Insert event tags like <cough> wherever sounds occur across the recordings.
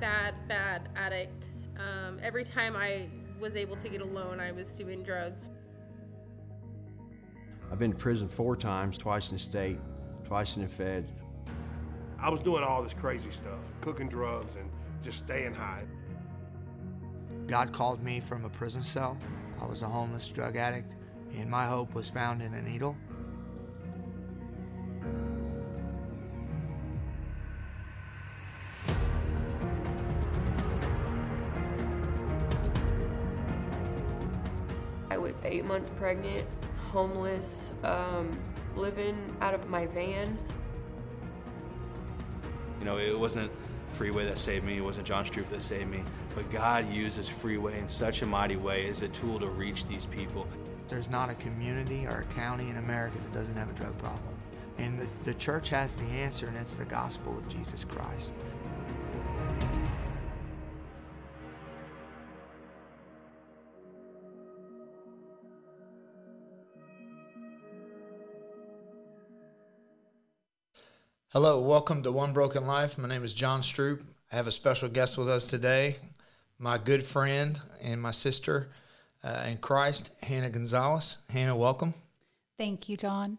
bad, bad addict. Um, every time I was able to get a loan, I was doing drugs. I've been in prison four times, twice in the state, twice in the fed. I was doing all this crazy stuff, cooking drugs and just staying high. God called me from a prison cell. I was a homeless drug addict, and my hope was found in a needle. Months pregnant, homeless, um, living out of my van. You know, it wasn't Freeway that saved me, it wasn't John Stroop that saved me, but God uses Freeway in such a mighty way as a tool to reach these people. There's not a community or a county in America that doesn't have a drug problem. And the, the church has the answer, and it's the gospel of Jesus Christ. Hello, welcome to One Broken Life. My name is John Stroop. I have a special guest with us today, my good friend and my sister uh, in Christ, Hannah Gonzalez. Hannah, welcome. Thank you, John.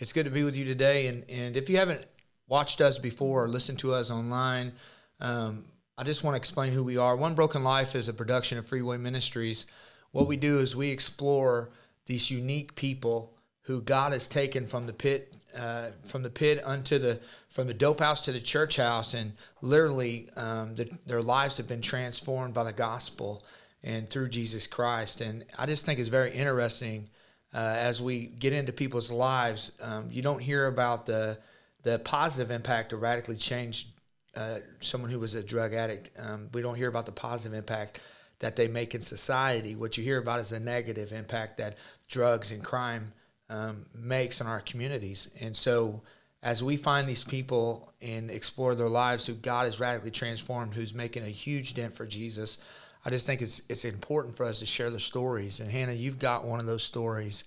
It's good to be with you today. And, and if you haven't watched us before or listened to us online, um, I just want to explain who we are. One Broken Life is a production of Freeway Ministries. What we do is we explore these unique people who God has taken from the pit uh, from the pit unto the from the dope house to the church house, and literally um, the, their lives have been transformed by the gospel and through Jesus Christ. And I just think it's very interesting uh, as we get into people's lives. Um, you don't hear about the the positive impact to radically changed uh, someone who was a drug addict. Um, we don't hear about the positive impact that they make in society. What you hear about is the negative impact that drugs and crime um, makes in our communities. And so, as we find these people and explore their lives who God has radically transformed, who's making a huge dent for Jesus, I just think it's it's important for us to share the stories. And Hannah, you've got one of those stories,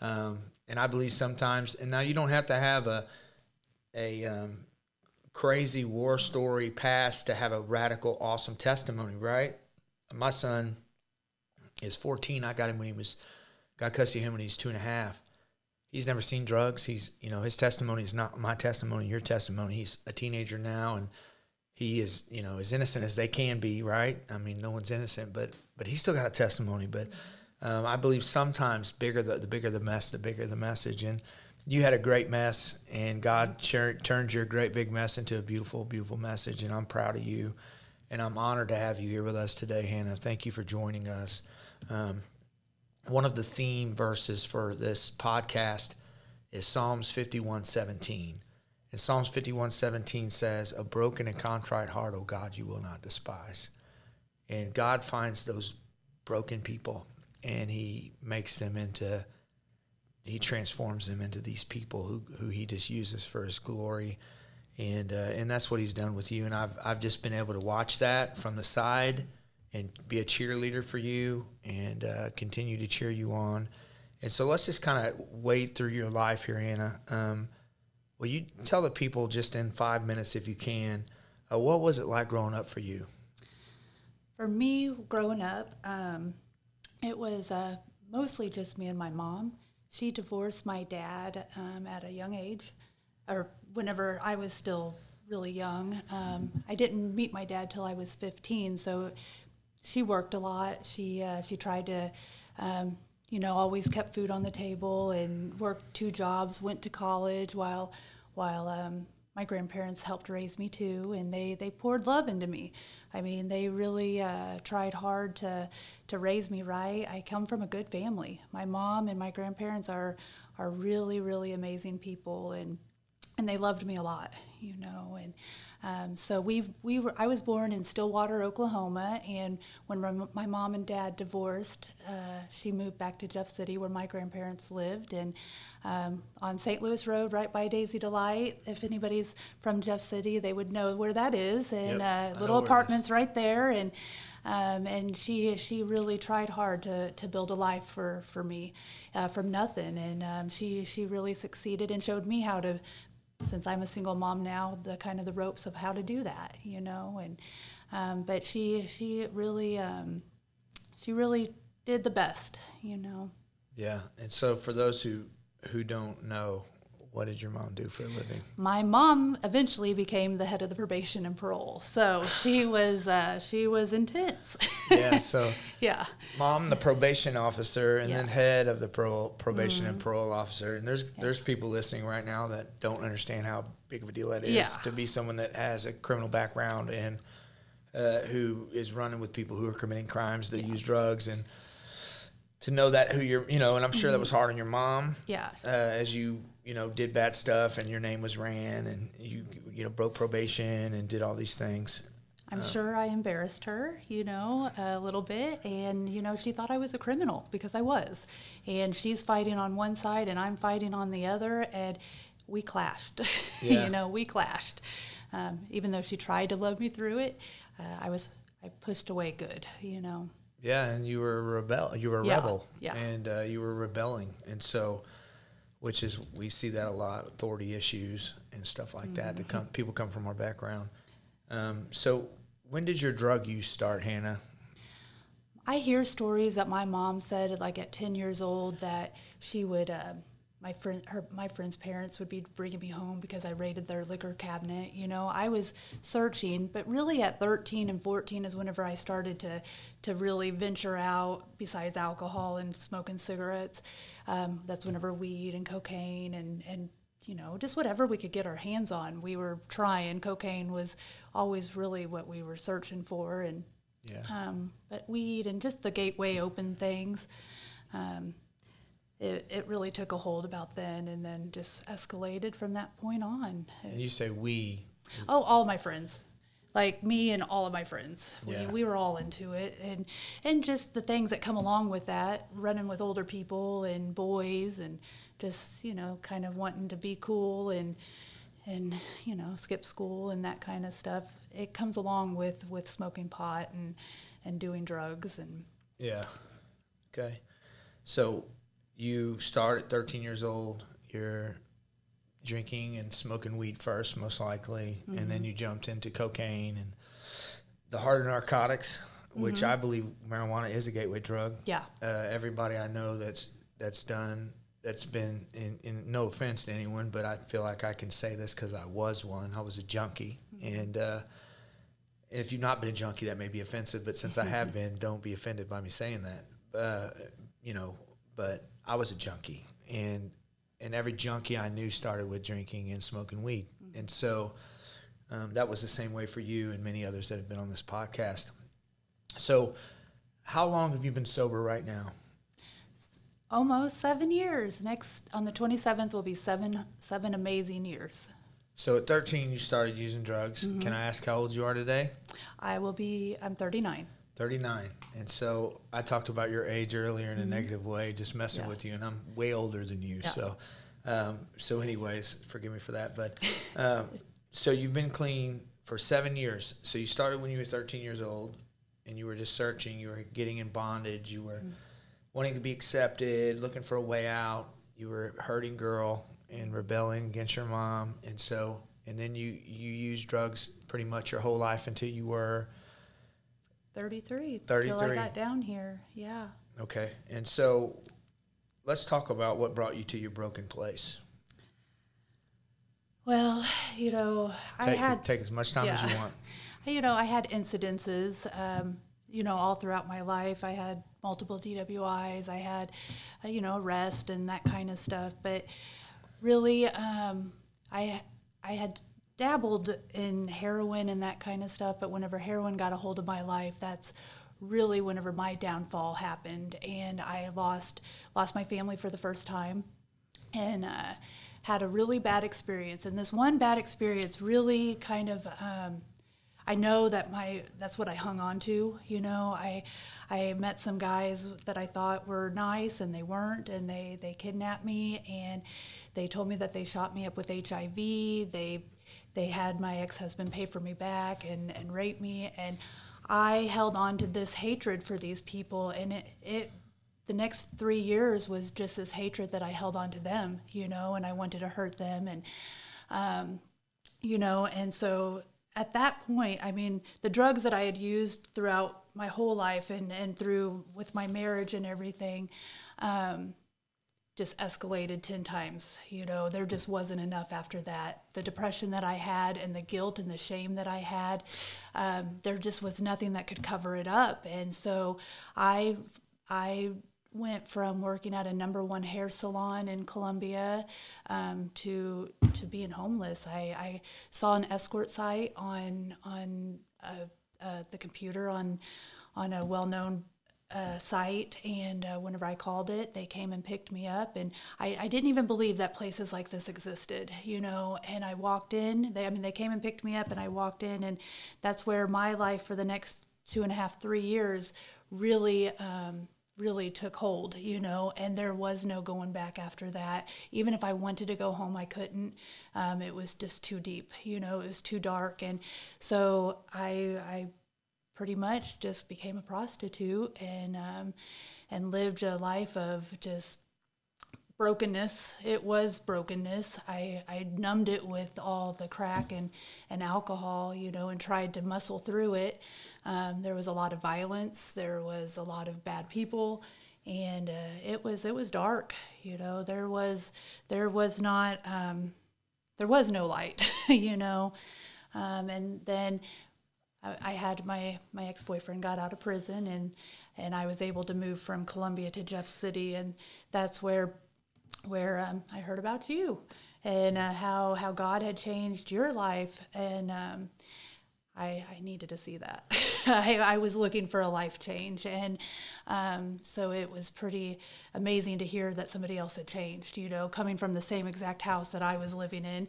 um, and I believe sometimes. And now you don't have to have a a um, crazy war story past to have a radical, awesome testimony, right? My son is 14. I got him when he was got custody of him when he was two and a half he's never seen drugs. He's, you know, his testimony is not my testimony, your testimony. He's a teenager now and he is, you know, as innocent as they can be, right? I mean, no one's innocent, but but he's still got a testimony. But um, I believe sometimes bigger the, the bigger the mess, the bigger the message. And you had a great mess, and God shared, turned your great big mess into a beautiful, beautiful message. And I'm proud of you, and I'm honored to have you here with us today, Hannah. Thank you for joining us. Um, one of the theme verses for this podcast is Psalms 51:17. And Psalms 51:17 says, "A broken and contrite heart, O God, you will not despise." And God finds those broken people and he makes them into he transforms them into these people who, who he just uses for his glory and uh, and that's what he's done with you and I've I've just been able to watch that from the side and be a cheerleader for you and uh, continue to cheer you on. And so let's just kind of wade through your life here, Hannah. Um, will you tell the people just in five minutes, if you can, uh, what was it like growing up for you? For me, growing up, um, it was uh, mostly just me and my mom. She divorced my dad um, at a young age, or whenever I was still really young. Um, I didn't meet my dad till I was 15, so she worked a lot. She uh, she tried to, um, you know, always kept food on the table and worked two jobs. Went to college while while um, my grandparents helped raise me too, and they they poured love into me. I mean, they really uh, tried hard to to raise me right. I come from a good family. My mom and my grandparents are are really really amazing people, and and they loved me a lot, you know, and um, so we we were I was born in Stillwater, Oklahoma, and when my, my mom and dad divorced, uh, she moved back to Jeff City where my grandparents lived, and um, on St. Louis Road, right by Daisy Delight. If anybody's from Jeff City, they would know where that is, and yep, uh, little apartments right there, and. Um, and she she really tried hard to, to build a life for for me uh, from nothing, and um, she she really succeeded and showed me how to since I'm a single mom now, the kind of the ropes of how to do that, you know, and Um, but she she really um, she really did the best, you know. Yeah. And so for those who who don't know, what did your mom do for a living? My mom eventually became the head of the probation and parole, so she <sighs> was uh, she was intense. Yeah. So <laughs> yeah, mom, the probation officer, and then head of the pro, probation and parole officer. And there's there's people listening right now that don't understand how big of a deal that is Yeah. to be someone that has a criminal background and uh, who is running with people who are committing crimes that use drugs and to know that who you're you know and i'm sure that was hard on your mom yeah. uh, as you you know did bad stuff and your name was ran and you you know broke probation and did all these things I'm sure I embarrassed her, you know, a little bit. And, you know, she thought I was a criminal because I was. And she's fighting on one side and I'm fighting on the other. And we clashed. <laughs> Yeah. you know, we clashed. Um, even though she tried to love me through it, uh, I was, I pushed away good, you know. Yeah, and you were a rebel. You were a Yeah, rebel. yeah. And uh, you were rebelling, and so, which is we see that a lot, authority issues and stuff like that. Mm-hmm. That come people come from our background. Um, so, when did your drug use start, Hannah? I hear stories that my mom said, like at 10 years old, that she would, uh, my friend, her, my friend's parents would be bringing me home because I raided their liquor cabinet. You know, I was searching, but really at 13 and 14 is whenever I started to, to really venture out. Besides alcohol and smoking cigarettes, um, that's whenever weed and cocaine and and you know just whatever we could get our hands on. We were trying. Cocaine was always really what we were searching for, and Yeah. um, but weed and just the gateway open things. Um, it, it really took a hold about then and then just escalated from that point on. And you say we. Oh, all my friends. Like me and all of my friends. Yeah. We, we were all into it. And, and just the things that come along with that, running with older people and boys and just, you know, kind of wanting to be cool and, and, you know, skip school and that kind of stuff. It comes along with, with smoking pot and, and doing drugs and Yeah. Okay. So, you start at 13 years old. You're drinking and smoking weed first, most likely, and then you jumped into cocaine and the harder narcotics, which I believe marijuana is a gateway drug. yeah. Uh, everybody I know that's that's done that's been in, in no offense to anyone, but I feel like I can say this because I was one. I was a junkie, and uh, if you've not been a junkie, that may be offensive. But since I have <laughs> been, don't be offended by me saying that. Uh, you know, but I was a junkie, and and every junkie I knew started with drinking and smoking weed, and so um, that was the same way for you and many others that have been on this podcast. So, how long have you been sober right now? Almost seven years. Next on the 27th will be seven seven amazing years. So at 13, you started using drugs. Can I ask how old you are today? I will be. I'm 39. 39. And so I talked about your age earlier in a negative way, just messing Yeah. with you, and I'm way older than you. Yeah. So, um, so anyways, forgive me for that. But um, so you've been clean for seven years. So you started when you were 13 years old, and you were just searching. You were getting in bondage. You were wanting to be accepted, looking for a way out. You were a hurting girl and rebelling against your mom, and so and then you you used drugs pretty much your whole life until you were 33. Till 33. I got down here. Yeah. Okay. And so let's talk about what brought you to your broken place. Well, you know, I had take as much time as you want. <laughs> you know, I had incidences, um, you know, all throughout my life. I had multiple DWIs, I had, uh, you know, arrest and that kind of stuff. But really, um, I, I had dabbled in heroin and that kind of stuff. But whenever heroin got a hold of my life, that's really whenever my downfall happened, and I lost lost my family for the first time and uh, had a really bad experience. And this one bad experience really kind of, um, I know that my that's what I hung on to. You know, I I met some guys that I thought were nice, and they weren't, and they they kidnapped me, and they told me that they shot me up with HIV. They they had my ex-husband pay for me back and and rape me, and I held on to this hatred for these people, and it it the next three years was just this hatred that I held on to them, you know, and I wanted to hurt them, and um, you know, and so at that point, I mean, the drugs that I had used throughout my whole life and, and through with my marriage and everything, um, just escalated 10 times. You know, there just wasn't enough after that. The depression that I had and the guilt and the shame that I had, um, there just was nothing that could cover it up. And so I, I went from working at a number one hair salon in Columbia um, to to being homeless. I, I saw an escort site on on uh, uh, the computer on on a well known uh, site, and uh, whenever I called it, they came and picked me up, and I, I didn't even believe that places like this existed, you know. And I walked in. They, I mean, they came and picked me up, and I walked in, and that's where my life for the next two and a half, three years really. Um, really took hold, you know, and there was no going back after that. Even if I wanted to go home, I couldn't. Um, it was just too deep, you know, it was too dark. And so I, I pretty much just became a prostitute and um, and lived a life of just brokenness. It was brokenness. I, I numbed it with all the crack and, and alcohol, you know, and tried to muscle through it. Um, there was a lot of violence. There was a lot of bad people, and uh, it was it was dark. You know, there was there was not um, there was no light. <laughs> you know, um, and then I had my my ex boyfriend got out of prison and and I was able to move from Columbia to Jeff City and that's where where um, I heard about you and uh, how how God had changed your life and um, I, I needed to see that. <laughs> I, I, was looking for a life change. And um, so it was pretty amazing to hear that somebody else had changed, you know, coming from the same exact house that I was living in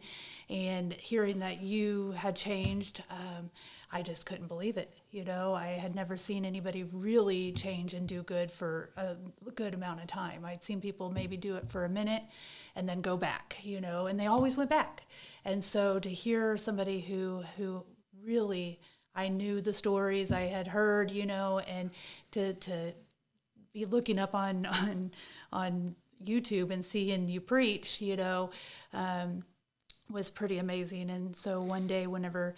and hearing that you had changed. Um, I just couldn't believe it. You know, I had never seen anybody really change and do good for a good amount of time. I'd seen people maybe do it for a minute and then go back, you know, and they always went back. And so to hear somebody who who really I knew the stories I had heard, you know, and to to be looking up on <laughs> on on YouTube and seeing you preach, you know, um, was pretty amazing. And so one day, whenever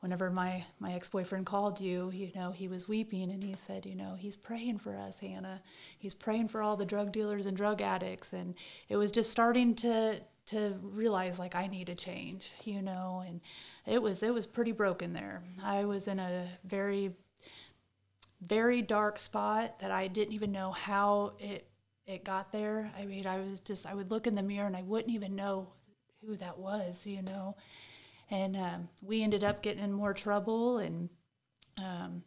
whenever my my ex-boyfriend called you you know he was weeping and he said you know he's praying for us hannah. He's praying for all the drug dealers and drug addicts. And it was just starting to to realize like i need to change you know and it was it was pretty broken there. I was in a very very dark spot that i didn't even know how it it got there. I mean i was just i would look in the mirror and i wouldn't even know who that was you know and um, we ended up getting in more trouble and um,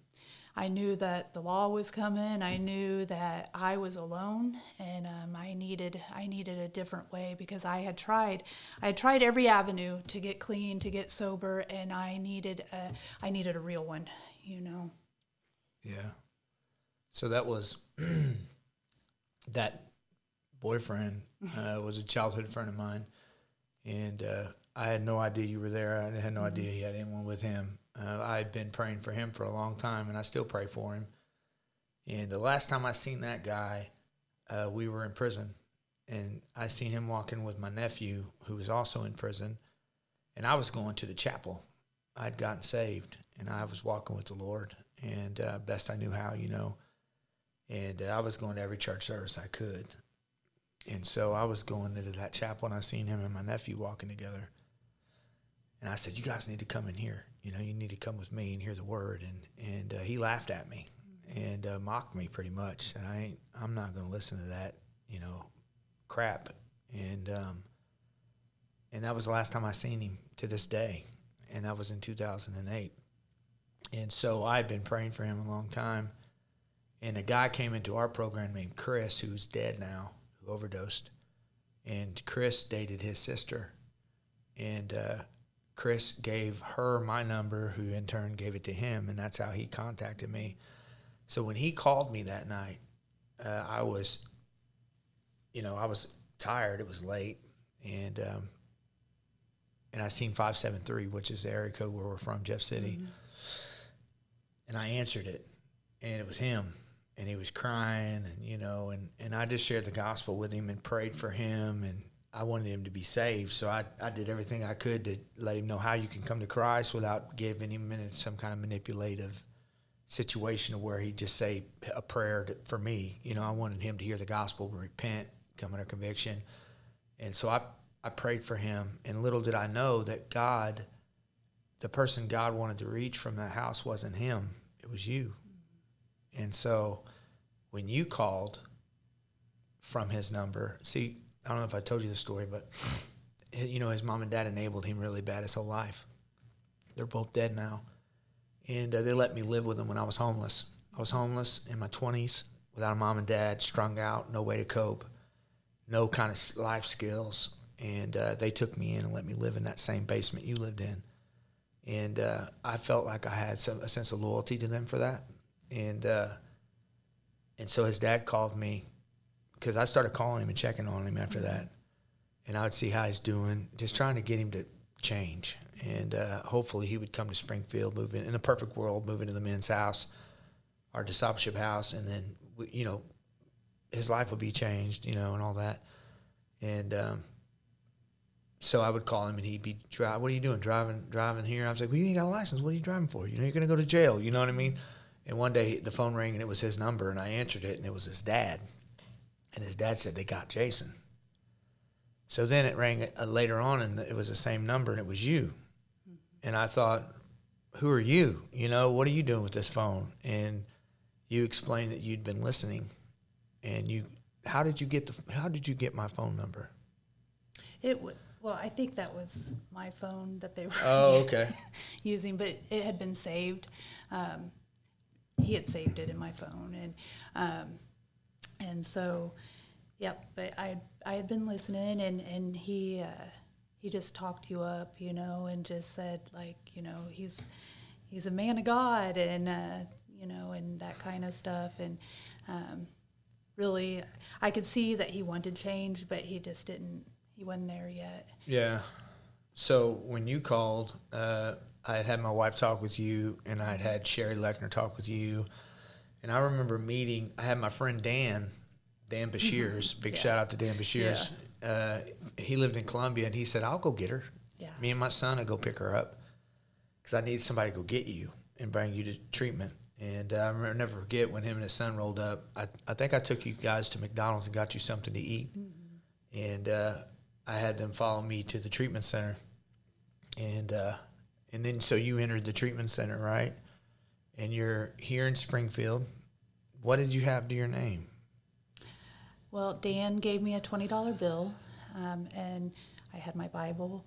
i knew that the law was coming. I knew that i was alone and um, i needed i needed a different way because i had tried i had tried every avenue to get clean to get sober and i needed a i needed a real one you know? Yeah. So that was <clears throat> that boyfriend uh, was a childhood friend of mine. And uh, I had no idea you were there. I had no idea mm-hmm. he had anyone with him. Uh, I had been praying for him for a long time, and I still pray for him. And the last time I seen that guy, uh, we were in prison, and I seen him walking with my nephew, who was also in prison, and I was going to the chapel. I'd gotten saved, and I was walking with the Lord, and uh, best I knew how, you know. And uh, I was going to every church service I could, and so I was going into that chapel, and I seen him and my nephew walking together I said, "You guys need to come in here. You know, you need to come with me and hear the word." And and uh, he laughed at me and uh, mocked me pretty much. And I ain't, I'm not going to listen to that, you know, crap. And um, and that was the last time I seen him to this day, and that was in 2008. And so I had been praying for him a long time. And a guy came into our program named Chris, who's dead now, who overdosed. And Chris dated his sister. And uh, Chris gave her my number, who in turn gave it to him, and that's how he contacted me. So when he called me that night, uh, I was, you know, I was tired. It was late, and um, and I seen five seven three, which is the area code where we're from, Jeff City, mm-hmm. and I answered it, and it was him, and he was crying, and you know, and and I just shared the gospel with him and prayed for him, and I wanted him to be saved. So I, I did everything I could to let him know how you can come to Christ without giving him in some kind of manipulative situation where he'd just say a prayer to, for me. You know, I wanted him to hear the gospel, repent, come under conviction. And so I, I prayed for him. And little did I know that God, the person God wanted to reach from that house wasn't him, it was you. And so when you called from his number, see, I don't know if I told you the story, but you know, his mom and dad enabled him really bad his whole life. They're both dead now. And uh, they let me live with them when I was homeless. I was homeless in my 20s without a mom and dad, strung out, no way to cope, no kind of life skills. And uh, they took me in and let me live in that same basement you lived in. And uh, I felt like I had some, a sense of loyalty to them for that. And, uh, and so his dad called me because I started calling him and checking on him after that. And I would see how he's doing, just trying to get him to change. And uh, hopefully he would come to Springfield, move in, the perfect world, move into the men's house, our discipleship house, and then, you know, his life would be changed, you know, and all that. And um, so I would call him and he'd be drive. What are you doing? Driving, driving here? I was like, well, you ain't got a license. What are you driving for? You know, you're gonna go to jail. You know what I mean? And one day the phone rang and it was his number, and I answered it, and it was his dad. And his dad said they got Jason. So then it rang uh, later on, and it was the same number, and it was you. And I thought, who are you? You know, what are you doing with this phone? And you explained that you'd been listening, and you, how did you get the, how did you get my phone number? It would. Well, I think that was my phone that they were Oh, <laughs> okay. using, but it had been saved. Um, he had saved it in my phone, and um, and so, yep. But I I had been listening, and and he uh, he just talked you up, you know, and just said like, you know, he's he's a man of God, and uh, you know, and that kind of stuff, and um, really, I could see that he wanted change, but he just didn't. He wasn't there yet. Yeah. So when you called, uh, I had had my wife talk with you, and I had had Sherry Lechner talk with you, and I remember meeting. I had my friend Dan, Dan <laughs> Bashirs. Big Yeah. shout out to Dan Bashirs. Uh, he lived in Columbia, and he said, "I'll go get her. Yeah. Me and my son will go pick her up because I need somebody to go get you and bring you to treatment." And uh, I remember, never forget when him and his son rolled up. I, I think I took you guys to McDonald's and got you something to eat, and uh, I had them follow me to the treatment center, and uh, and then so you entered the treatment center, right? And you're here in Springfield. What did you have to your name? Well, Dan gave me a twenty dollar bill, um, and I had my Bible.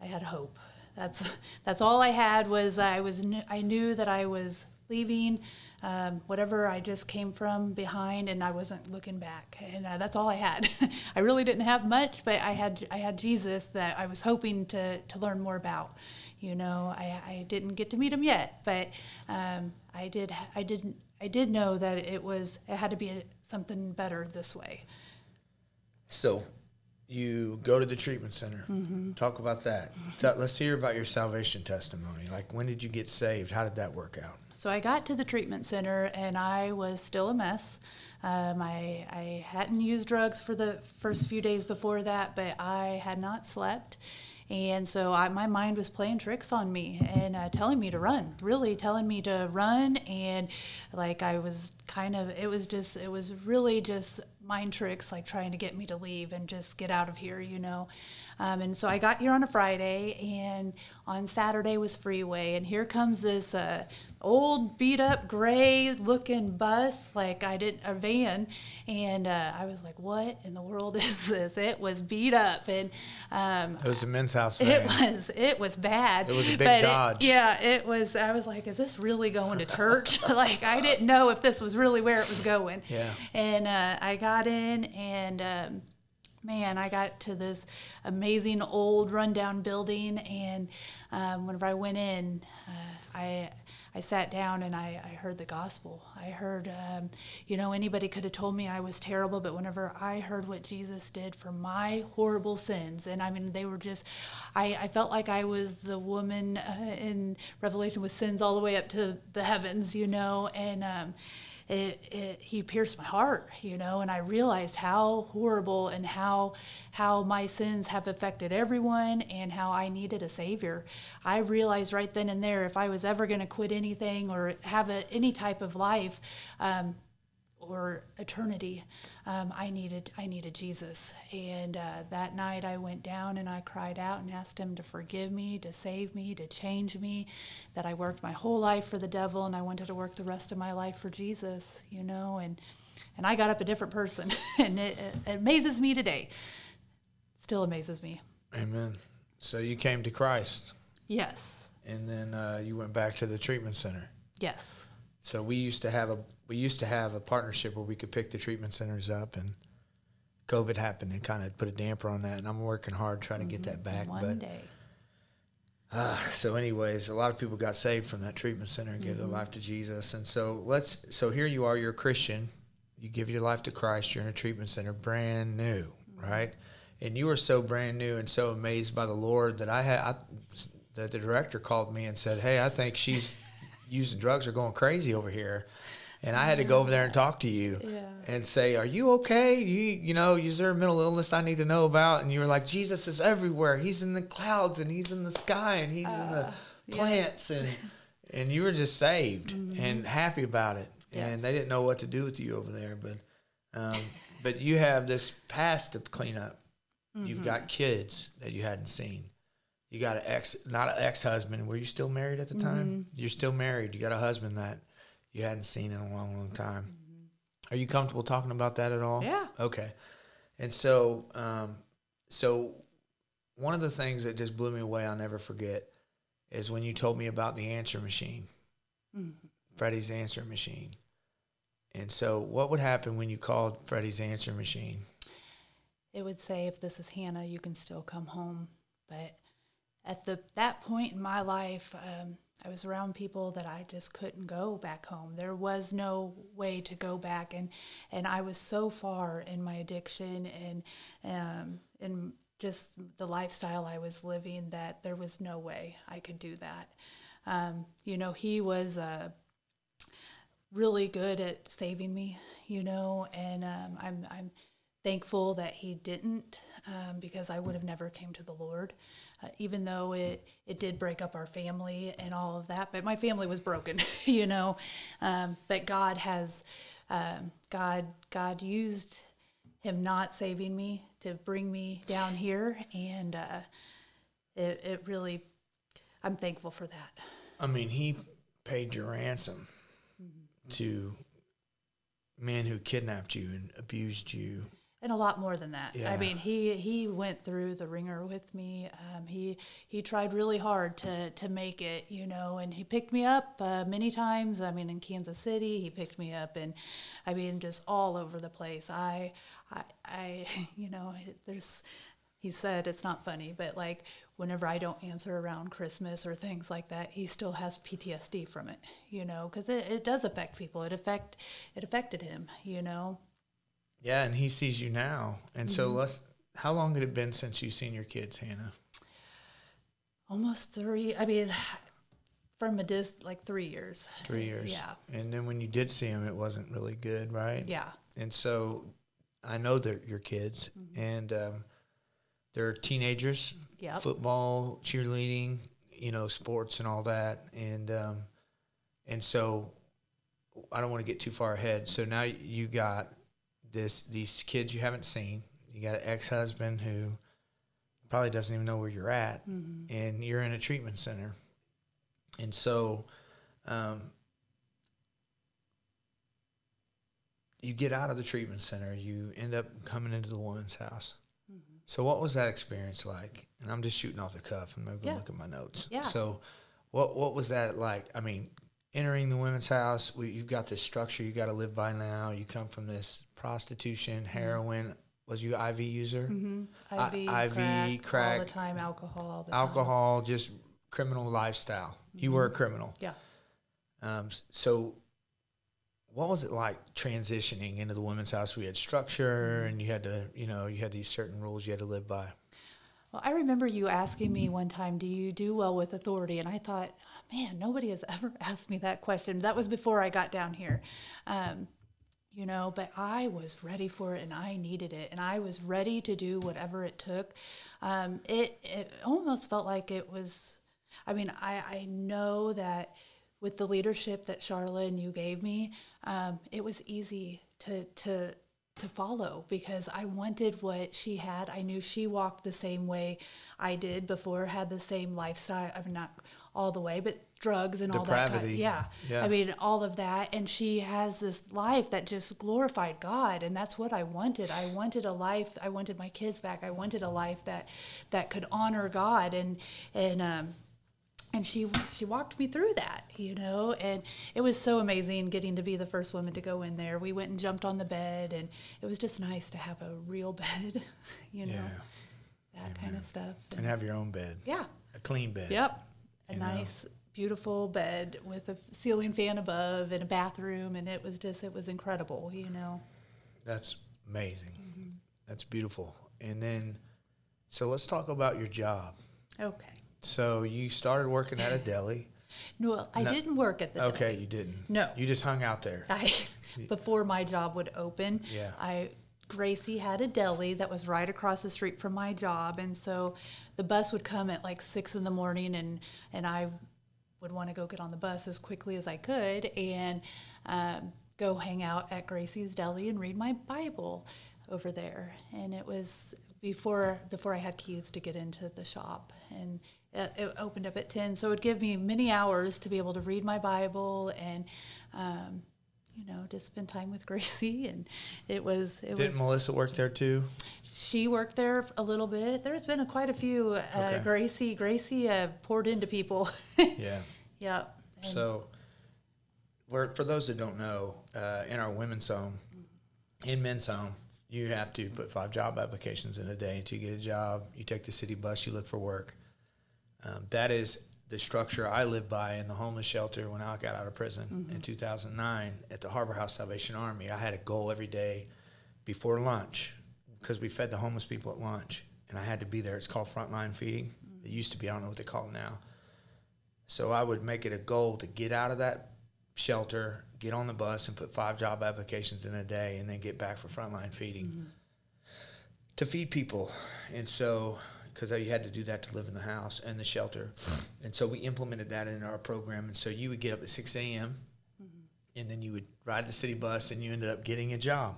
I had hope. That's that's all I had was I was I knew that I was leaving um, whatever I just came from behind, and I wasn't looking back. And uh, that's all I had. <laughs> I really didn't have much, but I had I had Jesus that I was hoping to to learn more about. You know, I, I didn't get to meet him yet, but um, I did I didn't I did know that it was it had to be something better this way. So, you go to the treatment center. Talk about that. Let's hear about your salvation testimony. Like, when did you get saved? How did that work out? So I got to the treatment center and I was still a mess. Um, I, I hadn't used drugs for the first few days before that, but I had not slept. And so I, my mind was playing tricks on me and uh, telling me to run, really telling me to run. And like I was kind of, it was just, it was really just mind tricks, like trying to get me to leave and just get out of here, you know. Um, and so I got here on a Friday, and on Saturday was Freeway, and here comes this uh, old, beat up, gray looking bus, like I didn't a van, and uh, I was like, "What in the world <laughs> is this?" It was beat up, and um, It was the men's house. it was it was bad. It was a big but it- Dodge. yeah, it was. I was like, "Is this really going to church?" <laughs> like I didn't know if this was really where it was going. Yeah. And uh, I got in, and um, man, I got to this amazing old rundown building, and um, whenever I went in, uh, I. I sat down and I, I heard the gospel. I heard, um, you know, anybody could have told me I was terrible, but whenever I heard what Jesus did for my horrible sins, and I mean, they were just, I, I felt like I was the woman uh, in Revelation with sins all the way up to the heavens, you know, and um, it, it he pierced my heart, you know, and I realized how horrible and how how my sins have affected everyone and how I needed a savior. I realized right then and there if I was ever going to quit anything or have a, any type of life um, or eternity, um, I needed I needed Jesus. And uh, that night I went down and I cried out and asked Him to forgive me, to save me, to change me. That I worked my whole life for the devil and I wanted to work the rest of my life for Jesus. You know, and and I got up a different person, <laughs> and it, it amazes me today. Still amazes me. Amen. So you came to Christ, Yes. and then uh, you went back to the treatment center. Yes. So we used to have a we used to have a partnership where we could pick the treatment centers up, and COVID happened and kind of put a damper on that. And I'm working hard trying to get that mm-hmm. back. One but day. uh, so, anyways, a lot of people got saved from that treatment center and gave their mm-hmm. life to Jesus. And so let's so here you are, you're a Christian, you give your life to Christ, you're in a treatment center, brand new, mm-hmm. right? And you were so brand new and so amazed by the Lord that I had I, that the director called me and said, "Hey, I think she's <laughs> using drugs or going crazy over here." And I had to go over there and talk to you Yeah. and say, "Are you okay? You you know, is there a mental illness I need to know about?" And you were like, "Jesus is everywhere. He's in the clouds and he's in the sky and he's in the uh, plants and <laughs> and you were just saved mm-hmm. and happy about it. Yes. And they didn't know what to do with you over there, but um, but you have this past to clean up. You've got mm-hmm. kids that you hadn't seen. You got an ex, not an ex-husband. Were you still married at the time? Mm-hmm. You're still married. You got a husband that you hadn't seen in a long, long time. Are you comfortable talking about that at all? Yeah. Okay. And so, um, so one of the things that just blew me away, I'll never forget, is when you told me about the answer machine, Freddie's answer machine. And so, what would happen when you called Freddie's answer machine? it would say if this is hannah you can still come home but at the that point in my life um, i was around people that i just couldn't go back home. There was no way to go back and and i was so far in my addiction and um, in just the lifestyle i was living that there was no way i could do that. Um, you know he was uh, really good at saving me, you know, and um, I'm I'm thankful that he didn't um, because I would have never came to the Lord, uh, even though it it did break up our family and all of that. But my family was broken, <laughs> you know. Um, but God has um, God God used him not saving me to bring me down here, and uh, it it really I'm thankful for that. I mean, he paid your ransom to men who kidnapped you and abused you. And a lot more than that. Yeah. I mean, he he went through the ringer with me. Um, he he tried really hard to to make it, you know, and he picked me up uh, many times. I mean, in Kansas City, he picked me up, and I mean, just all over the place. I I, I <laughs> you know, there's. He said it's not funny, but like whenever I don't answer around Christmas or things like that, he still has PTSD from it, you know, because it, it does affect people. It affect it affected him, you know. Yeah, and he sees you now. And so let's. How long had it been since you've seen your kids, Hannah? Almost three. I mean, from a dis like three years. Three years. Yeah. And then when you did see them, it wasn't really good, right? Yeah. And so I know they're your kids, and um, they're teenagers. Yep. Football, cheerleading, you know, sports and all that, and um, and so I don't want to get too far ahead. So now you got this these kids you haven't seen. You got an ex husband who probably doesn't even know where you're at, and you're in a treatment center, and so. Um, you get out of the treatment center, you end up coming into the woman's house. So what was that experience like? And I'm just shooting off the cuff. I'm not to Yeah. look at my notes. Yeah. So what what was that like? I mean, entering the women's house, we, you've got this structure you got to live by now. You come from this prostitution, mm-hmm. heroin. Was you IV user? Mm-hmm. I- IV, IV, crack, all the time, alcohol, the time. Alcohol, just criminal lifestyle. You were a mm-hmm. criminal. Yeah. Um, so, what was it like transitioning into the women's house? We had structure, and you had to, you know, you had these certain rules you had to live by. Well, I remember you asking me one time, "Do you do well with authority?" And I thought, man, nobody has <laughs> ever asked me that question. That was before I got down here. Um, you know, but I was ready for it and I needed it and I was ready to do whatever it took. Um, it, it almost felt like it was, I mean, I, I know that with the leadership that Charlotte and you gave me, um, it was easy to, to, to follow because I wanted what she had. I knew she walked the same way I did before, had the same lifestyle. I'm not all the way, but drugs and all that. Kind, Depravity. yeah. Yeah. I mean, all of that. And she has this life that just glorified God. And that's what I wanted. I wanted a life. I wanted my kids back. I wanted a life that, that could honor God. And, and, um, and she she walked me through that, you know, and it was so amazing getting to be the first woman to go in there. We went and jumped on the bed, and it was just nice to have a real <laughs> bed, you know, Yeah. that kind of stuff. And have your own bed. yeah, A clean bed. Yep. A nice, beautiful bed with a ceiling fan above and a bathroom, and it was just, it was incredible, you know. That's amazing. Mm-hmm. That's beautiful. And then, so let's talk about your job. Okay. So you started working at a deli. <laughs> No, I No. didn't work at the Okay, deli. you didn't. No. You just hung out there. I, <laughs> before my job would open, Yeah. I Gracie had a deli that was right across the street from my job, and so the bus would come at like six in the morning, and and I would want to go get on the bus as quickly as I could and um, go hang out at Gracie's Deli and read my Bible over there. And it was before before I had keys to get into the shop, and it, it opened up at ten, so it would give me many hours to be able to read my Bible and. Um, you know, to spend time with <laughs> Gracie, and it was it Didn't was. Melissa work there too? She worked there a little bit. There's been a, quite a few. Uh, Okay. Gracie, Gracie uh, poured into people. <laughs> Yeah. yep. And- So, for those that don't know, uh, in our women's home, in men's home, you have to put five job applications in a day you get a job. You take the city bus, you look for work. Um, that is the structure I lived by in the homeless shelter when I got out of prison in mm-hmm. 2009 at the Harbor House Salvation Army. I had a goal every day before lunch because we fed the homeless people at lunch, and I had to be there. It's called frontline feeding. It mm-hmm. used to be. I don't know what they call it now. So I would make it a goal to get out of that shelter, get on the bus, and put five job applications in a day, and then get back for frontline feeding mm-hmm. to feed people. And so, because you had to do that to live in the house and the shelter, and so we implemented that in our program. And so you would get up at six a.m. And then you would ride the city bus, and you ended up getting a job.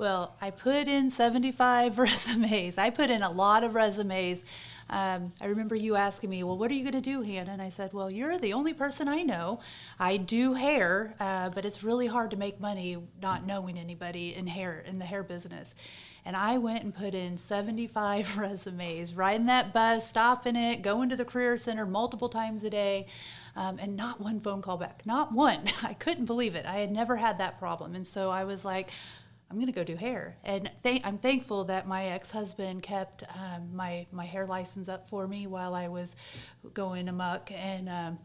Well, I put in 75 <laughs> resumes. I put in a lot of resumes. Um, I remember you asking me, Well, what are you going to do, Hannah? And I said, Well, you're the only person I know. I do hair, uh, but it's really hard to make money not knowing anybody in hair, in the hair business. And I went and put in 75 <laughs> resumes, riding that bus, stopping it, going to the Career Center multiple times a day, um, and not one phone call back. Not one. <laughs> I couldn't believe it. I had never had that problem. And so I was like, I'm going to go do hair. And th- I'm thankful that my ex-husband kept um, my, my hair license up for me while I was going amok. And um,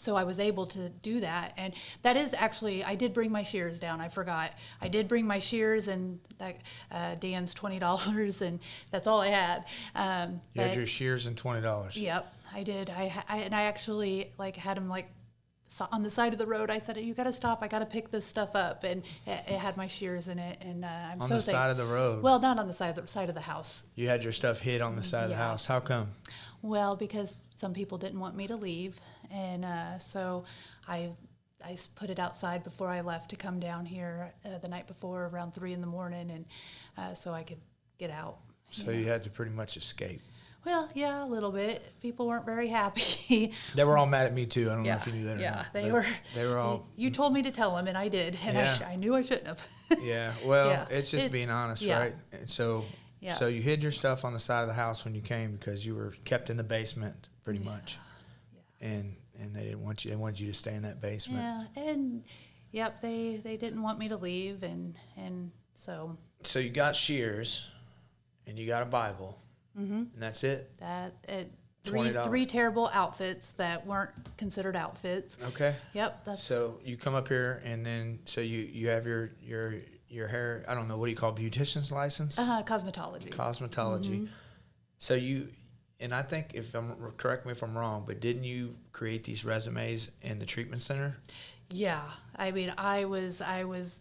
so I was able to do that. And that is actually, I did bring my shears down. I forgot. I did bring my shears and that, uh, Dan's $20 <laughs> and that's all I had. Um, You had your shears and twenty dollars. Yep, I did. I, I and I actually like had him like on the side of the road. I said, "You got to stop. I got to pick this stuff up." And it, it had my shears in it. And uh, I'm On so the side of the road. Well, not on the side of the side of the house. You had your stuff hid on the side of the house. How come? Well, because some people didn't want me to leave, and uh, so I put it outside before I left to come down here uh, the night before around three in the morning, and uh, so I could get out. So you had to pretty much escape. Well, yeah, a little bit. People weren't very happy. <laughs> They were all mad at me too. I don't know if you knew that or not. yeah, they but were. They were all. <laughs> You told me to tell them, and I did, and I, sh- I knew I shouldn't have. <laughs> Yeah. Well, Yeah. it's just It- being honest, yeah. right? And so, Yeah. so you hid your stuff on the side of the house when you came because you were kept in the basement, pretty much. And and they didn't want you. They wanted you to stay in that basement. yeah, and yep, they they didn't want me to leave, and and so So you got shears, and you got a Bible, mm-hmm. and that's it. that it, three $20. three terrible outfits that weren't considered outfits. Okay. Yep, that's So you come up here, and then so you you have your your your hair. I don't know what do you call beautician's license, uh, cosmetology. cosmetology. So you, and I think if I'm correct me if I'm wrong, but didn't you create these resumes in the treatment center? Yeah, I mean, I was I was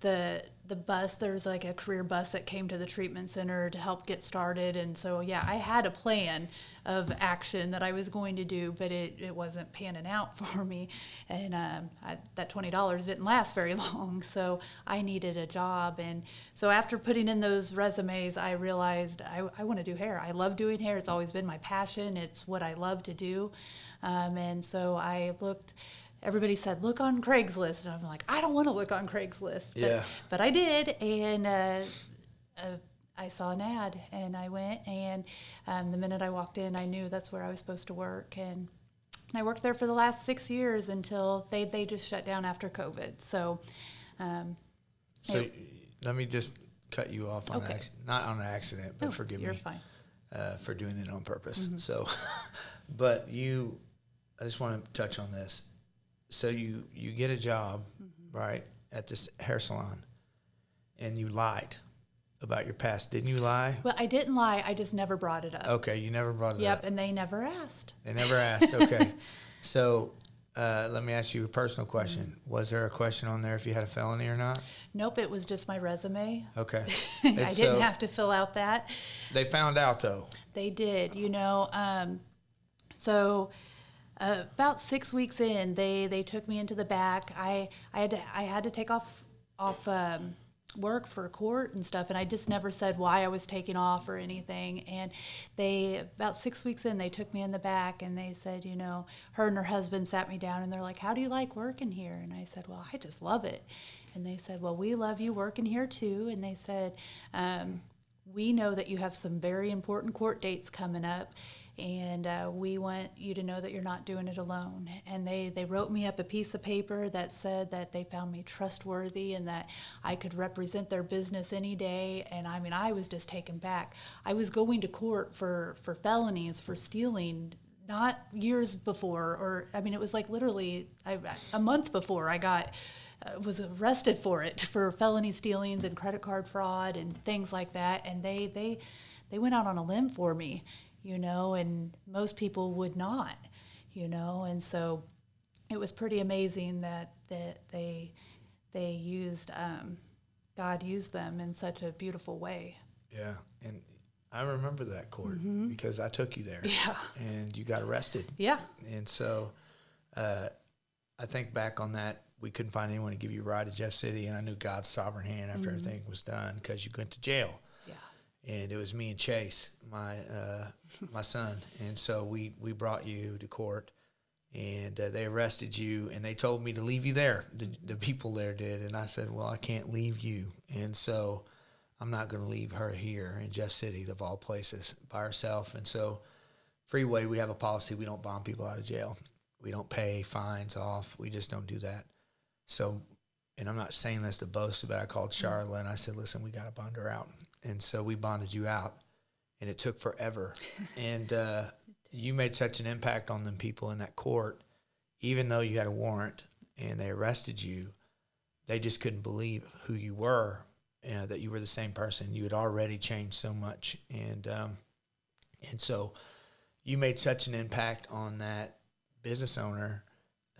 the the bus. There was like a career bus that came to the treatment center to help get started, and so yeah, I had a plan of action that I was going to do, but it, it wasn't panning out <laughs> for me, and um, I, that twenty dollars didn't last very <laughs> long. So I needed a job, and so after putting in those resumes, I realized I, I want to do hair. I love doing hair. It's always been my passion. It's what I love to do, um, and so I looked everybody said look on Craigslist, and I'm like, I don't want to look on Craigslist. But, Yeah. But I did, and uh, uh, I saw an ad, and I went, and um, the minute I walked in, I knew that's where I was supposed to work, and I worked there for the last six years until they they just shut down after COVID. So. Um, So it- let me just cut you off on Okay. not on an accident, but oh, forgive you're me fine. uh, for doing it on purpose. So, <laughs> but you, I just want to touch on this. So you you get a job, right, at this hair salon, and you lied about your past. Didn't you lie? Well, I didn't lie. I just never brought it up. Okay, you never brought it up. Yep, and they never asked. They never asked. Okay, <laughs> so. Uh, let me ask you a personal question. Was there a question on there if you had a felony or not? Nope, it was just my resume. Okay. <laughs> I didn't so have to fill out that. They found out though. They did, you know. Um, so uh, about six weeks in, they they took me into the back. I I had to, I had to take off off um, work for court and stuff, and I just never said why I was taking off or anything. And they about six weeks in, they took me in the back and they said, you know, her and her husband sat me down and they're like, "How do you like working here?" And I said, "Well, I just love it." And they said, "Well, we love you working here too." And they said. Um, we know that you have some very important court dates coming up and uh, we want you to know that you're not doing it alone. And they, they wrote me up a piece of paper that said that they found me trustworthy and that i could represent their business any day. And i mean i was just taken back. I was going to court for, for felonies for stealing not years before or i mean it was like literally I, a month before i got uh, was arrested for it for felony stealings and credit card fraud and things like that. And they they they went out on a limb for me you know and most people would not you know and so it was pretty amazing that that they they used um, God used them in such a beautiful way Yeah, and I remember that court because I took you there. Yeah. and you got arrested. yeah And so, uh, I think back on that, we couldn't find anyone to give you a ride to Jeff City, and I knew God's sovereign hand after everything was done because you went to jail, and it was me and Chase, my uh, my son, and so we we brought you to court. And uh, they arrested you, and they told me to leave you there. The, the people there did, and I said, "Well, I can't leave you." And so, I'm not going to leave her here in Jeff City, of all places, by herself. And so, Freeway, we have a policy we don't bomb people out of jail. We don't pay fines off. We just don't do that. So, and I'm not saying this to boast, but I called Charlotte and I said, listen, we got to bond her out. And so we bonded you out, and it took forever. <laughs> and uh, you made such an impact on them people in that court, even though you had a warrant and they arrested you, they just couldn't believe who you were, uh, that you were the same person. You had already changed so much. And, um, and so you made such an impact on that business owner,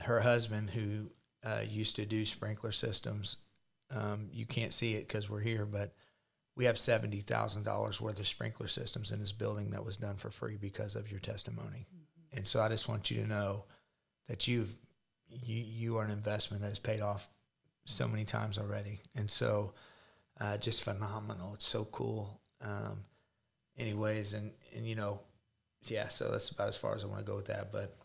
her husband, who uh, used to do sprinkler systems. Um, you can't see it because we're here, but we have seventy thousand dollars worth of sprinkler systems in this building that was done for free because of your testimony. And so I just want you to know that you've you you are an investment that has paid off so many times already, and so uh, just phenomenal. It's so cool. Um, anyways, and and you know, yeah. So that's about as far as I want to go with that. But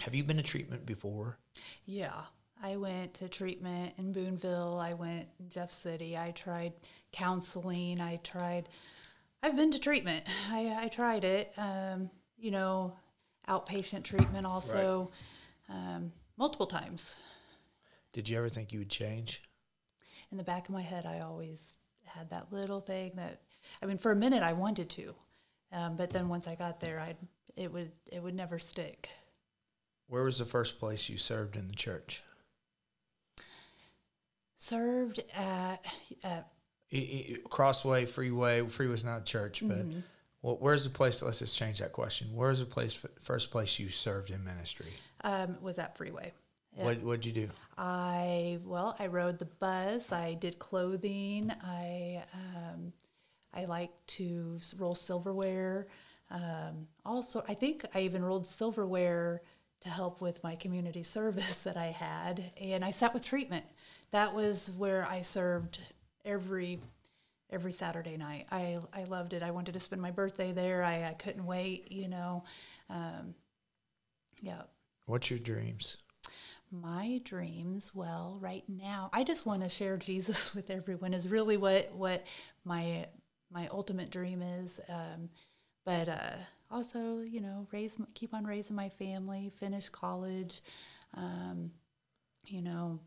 have you been to treatment before? Yeah, I went to treatment in Boonville. I went in Jeff City. I tried counseling. I tried. I've been to treatment. I, I tried it. Um, you know, outpatient treatment also, um, multiple times. Did you ever think you would change? In the back of my head, I always had that little thing that, I mean, for a minute I wanted to, um, but then once I got there, I it would it would never stick. Where was the first place you served in the church? Served at, at Crossway, Freeway. Freeway's not a church, but Well, where's the place? Let's just change that question. Where's the place? First place you served in ministry? Um, was at Freeway. Yeah. What What'd you do? I well, I rode the bus. I did clothing. I um, I like to roll silverware. Um, also, I think I even rolled silverware to help with my community <laughs> service that I had, and I sat with treatment. That was where I served every every Saturday night. I I loved it. I wanted to spend my birthday there. I, I couldn't wait. You know, um, yeah. What's your dreams? My dreams, well, right now, I just want to share Jesus <laughs> with everyone. Is really what what my my ultimate dream is. Um, but uh, also, you know, raise keep on raising my family, finish college. Um, you know,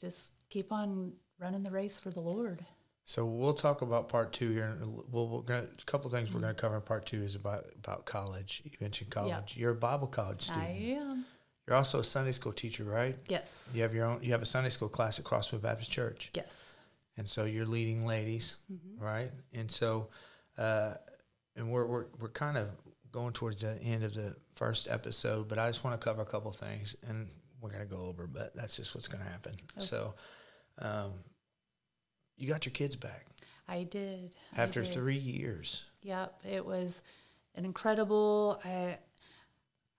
just keep on running the race for the Lord. So we'll talk about part two here. We'll, we're gonna, a couple things we're going to cover in part two is about about college. You mentioned college. You're a Bible college student. I am. You're also a Sunday school teacher, right? Yes. You have your own. You have a Sunday school class at Crossway Baptist Church, Yes. and so you're leading ladies, right? And so, uh, and we're we're we're kind of going towards the end of the first episode, but I just want to cover a couple things, and we're going to go over, but that's just what's going to happen. So, um, you got your kids back I did. I after did. three years. Yep, it was an incredible. I,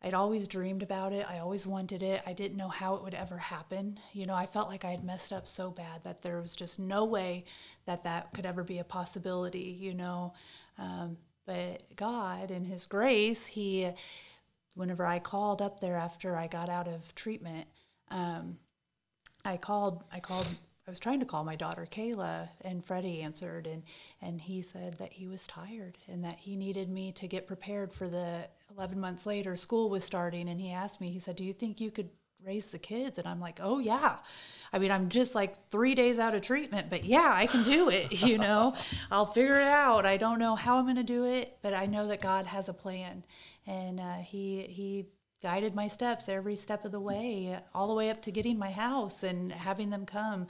I'd always dreamed about it. I always wanted it. I didn't know how it would ever happen. You know, I felt like I had messed up so bad that there was just no way that that could ever be a possibility. You know, um, but God, in His grace, He, whenever I called up there after I got out of treatment, um, I called. I called. I was trying to call my daughter Kayla, and Freddie answered, and and he said that he was tired and that he needed me to get prepared for the 11 months later school was starting. And he asked me, he said, "Do you think you could raise the kids?" And I'm like, "Oh yeah." I mean, I'm just like three days out of treatment, but yeah, I can do it. <laughs> You know, I'll figure it out. I don't know how I'm going to do it, but I know that God has a plan, and uh, He He guided my steps every step of the way, all the way up to getting my house and having them come,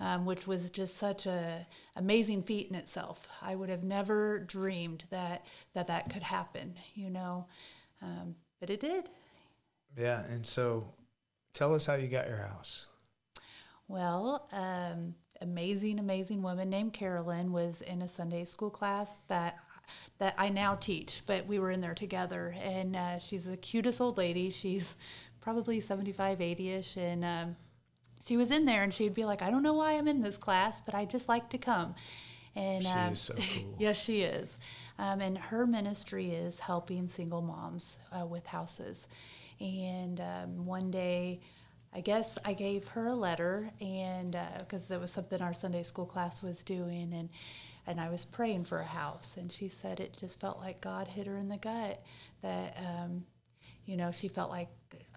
um, which was just such a amazing feat in itself. I would have never dreamed that that that could happen, you know, um, but it did. Yeah, and so tell us how you got your house. Well, um, amazing, amazing woman named Carolyn was in a Sunday school class that that I now teach, but we were in there together, and uh, she's the cutest old lady. She's probably 75, 80ish, and um, she was in there, and she'd be like, "I don't know why I'm in this class, but I just like to come." And She um, is so cool. <laughs> yes, she is. Um, and her ministry is helping single moms uh, with houses. And um, one day, I guess I gave her a letter, and because that was something our Sunday school class was doing, and and I was praying for a house, and she said it just felt like God hit her in the gut that um, you know she felt like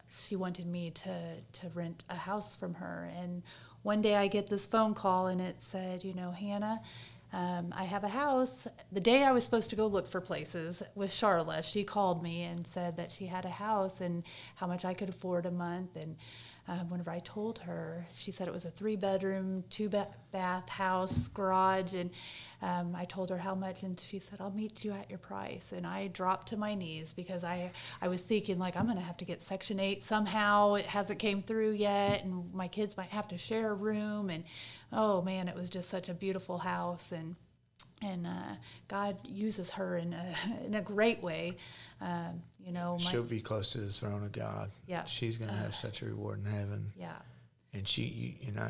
she wanted me to to rent a house from her, and one day I get this phone call, and it said, you know, Hannah. Um, I have a house. The day I was supposed to go look for places with Charla, she called me and said that she had a house and how much I could afford a month. And um, whenever I told her, she said it was a three bedroom, two ba- bath house, garage. And um, I told her how much, and she said, I'll meet you at your price. And I dropped to my knees because I, I was thinking, like, I'm going to have to get Section 8 somehow. It hasn't came through yet, and my kids might have to share a room. And oh man, it was just such a beautiful house. And and uh, God uses her in a <laughs> in a great way. Um, you know, my, She'll be close to the throne of God. Yeah. She's going to have such a reward in heaven. yeah, And she, you, know,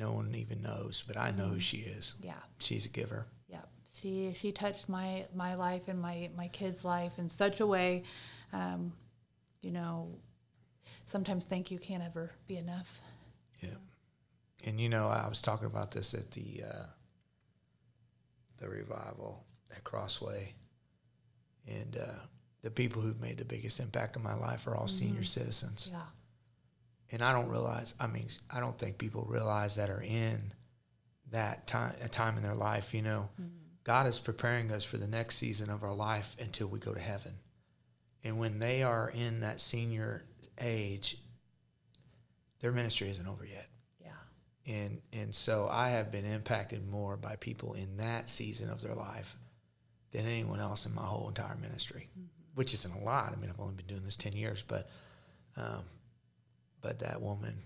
no one even knows, but I know who she is. yeah, She's a giver. yeah. She she touched my my life and my my kids' life in such a way. Um, you know, sometimes thank you can't ever be enough. Yeah. And you know, I was talking about this at the uh, the revival at Crossway, and uh, the people who've made the biggest impact in my life are all senior mm-hmm. citizens. Yeah, And I don't realize. I mean, I don't think people realize that are in that time a time in their life. You know, mm-hmm. God is preparing us for the next season of our life until we go to heaven. And when they are in that senior age, their ministry isn't over yet yeah, and and so I have been impacted more by people in that season of their life than anyone else in my whole entire ministry, mm-hmm. Which isn't a lot. I mean, I've only been doing this 10 years, but, um, but that woman,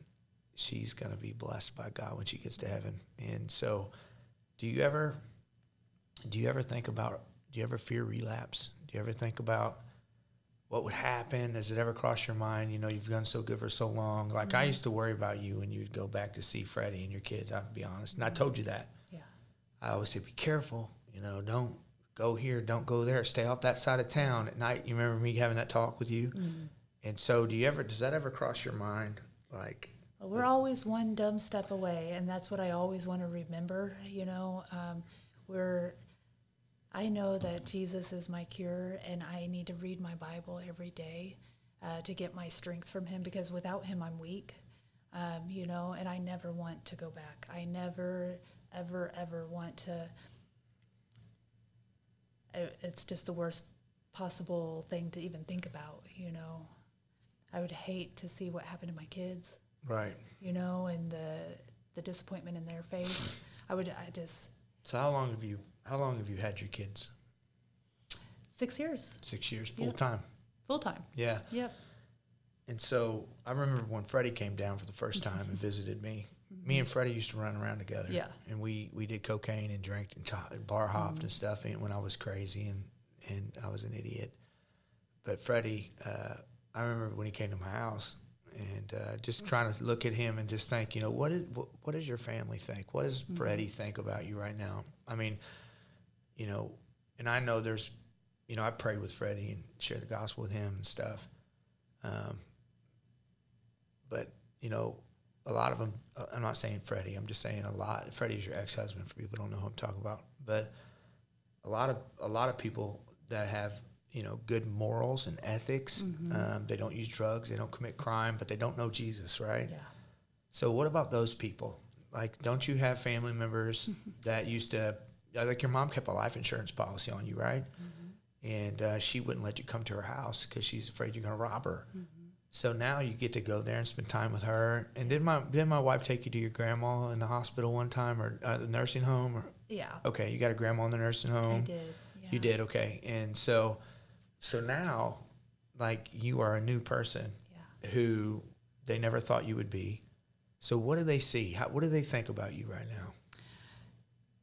she's going to be blessed by God when she gets to heaven. And so, do you ever, do you ever think about, do you ever fear relapse? Do you ever think about what would happen? Does it ever cross your mind? You know, you've done so good for so long. Like I used to worry about you when you'd go back to see Freddie and your kids. I'll be honest, and I told you that. Yeah. I always say, be careful. You know, don't go here, don't go there. Stay off that side of town at night. You remember me having that talk with you? And so, do you ever? Does that ever cross your mind? Like, We're always one dumb step away, and that's what I always want to remember. You know, um, we're. I know that Jesus is my cure, and I need to read my Bible every day uh, to get my strength from Him because without Him, I'm weak. Um, you know, and I never want to go back. I never, ever, ever want to. It's just the worst possible thing to even think about. You know, I would hate to see what happened to my kids right? you know, and the the disappointment in their face. I would, I just So, how long have you? How long have you had your kids? six years, Six years, Yeah. full time. full time. Yeah. Yep. And so I remember when Freddie came down for the first time and visited me. Me and Freddie used to run around together. Yeah. And we, we did cocaine and drank and bar hopped and stuff and when I was crazy and, and I was an idiot. But Freddie, uh, I remember when he came to my house and uh, just trying to look at him and just think, you know, what, is, what, what does your family think? What does Freddie think about you right now? I mean, you know, and I know there's, you know, I prayed with Freddie and shared the gospel with him and stuff. Um, but you know, a lot of them. Uh, I'm not saying Freddie. I'm just saying a lot. Freddie's your ex-husband. For people who don't know who I'm talking about, but a lot of a lot of people that have you know good morals and ethics. Um, they don't use drugs. They don't commit crime, but they don't know Jesus, right? Yeah. So what about those people? Like, don't you have family members <laughs> that used to, uh, like your mom kept a life insurance policy on you, right? And uh, she wouldn't let you come to her house because she's afraid you're going to rob her. So now you get to go there and spend time with her. And did my did my wife take you to your grandma in the hospital one time or uh, the nursing home? Or Yeah. okay, you got a grandma in the nursing home. I did. Yeah. You did okay, and so so now, like you are a new person Yeah. who they never thought you would be. So what do they see? How, what do they think about you right now?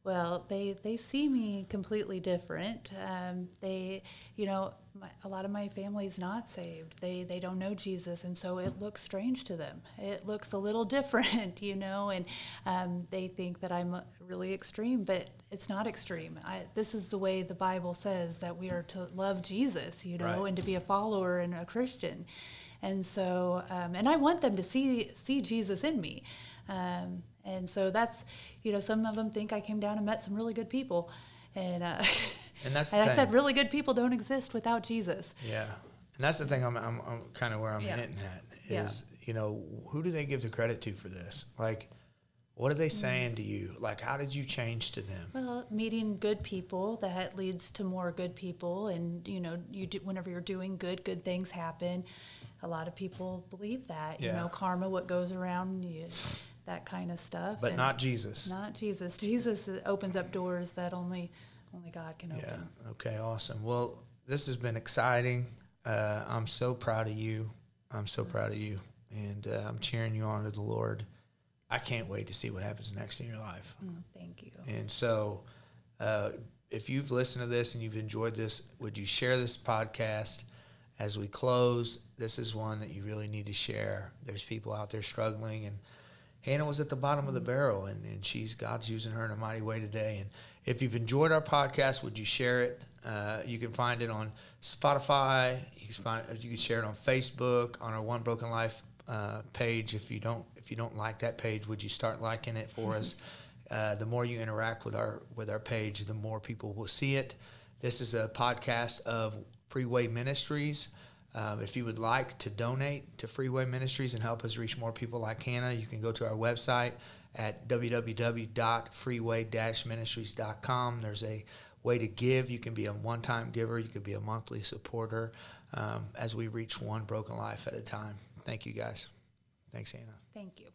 Well, they they see me completely different. Um, they, you know, my, a lot of my family's not saved. They they don't know Jesus, and so it looks strange to them. It looks a little <laughs> different, you know, and um, they think that I'm really extreme, but it's not extreme. I, this is the way the Bible says that we are to love Jesus, you know, Right. and to be a follower and a Christian. And so, um, and I want them to see see Jesus in me. Um, and so that's, you know, some of them think I came down and met some really good people, and uh, <laughs> And that's and I said really good people don't exist without Jesus. Yeah, and that's the thing. I'm I'm, I'm kind of where I'm Yeah. hinting at Yeah. is you know who do they give the credit to for this? Like, what are they saying to you? Like, how did you change to them? Well, meeting good people that leads to more good people, and you know, you do, whenever you're doing good, good things happen. A lot of people believe that, you know, karma, what goes around, you, that kind of stuff. But and not Jesus. not Jesus. <laughs> Jesus opens up doors that only only God can open. Yeah. Okay. Awesome. Well, this has been exciting. Uh, I'm so proud of you. I'm so proud of you, and uh, I'm cheering you on to the Lord. I can't wait to see what happens next in your life. Mm, thank you. And so, uh, if you've listened to this and you've enjoyed this, would you share this podcast as we close? This is one that you really need to share. There's people out there struggling, and Hannah was at the bottom of the barrel, and, and she's God's using her in a mighty way today. And if you've enjoyed our podcast, would you share it? Uh, you can find it on Spotify. You can find you can share it on Facebook on our One Broken Life uh, page. If you don't if you don't like that page, would you start liking it for us? <laughs> Uh, the more you interact with our with our page, the more people will see it. This is a podcast of Freeway Ministries. Um, if you would like to donate to Freeway Ministries and help us reach more people like Hannah, you can go to our website at www.freeway-ministries.com. There's a way to give. You can be a one-time giver. You could be a monthly supporter um, as we reach one broken life at a time. Thank you, guys. Thanks, Hannah. Thank you.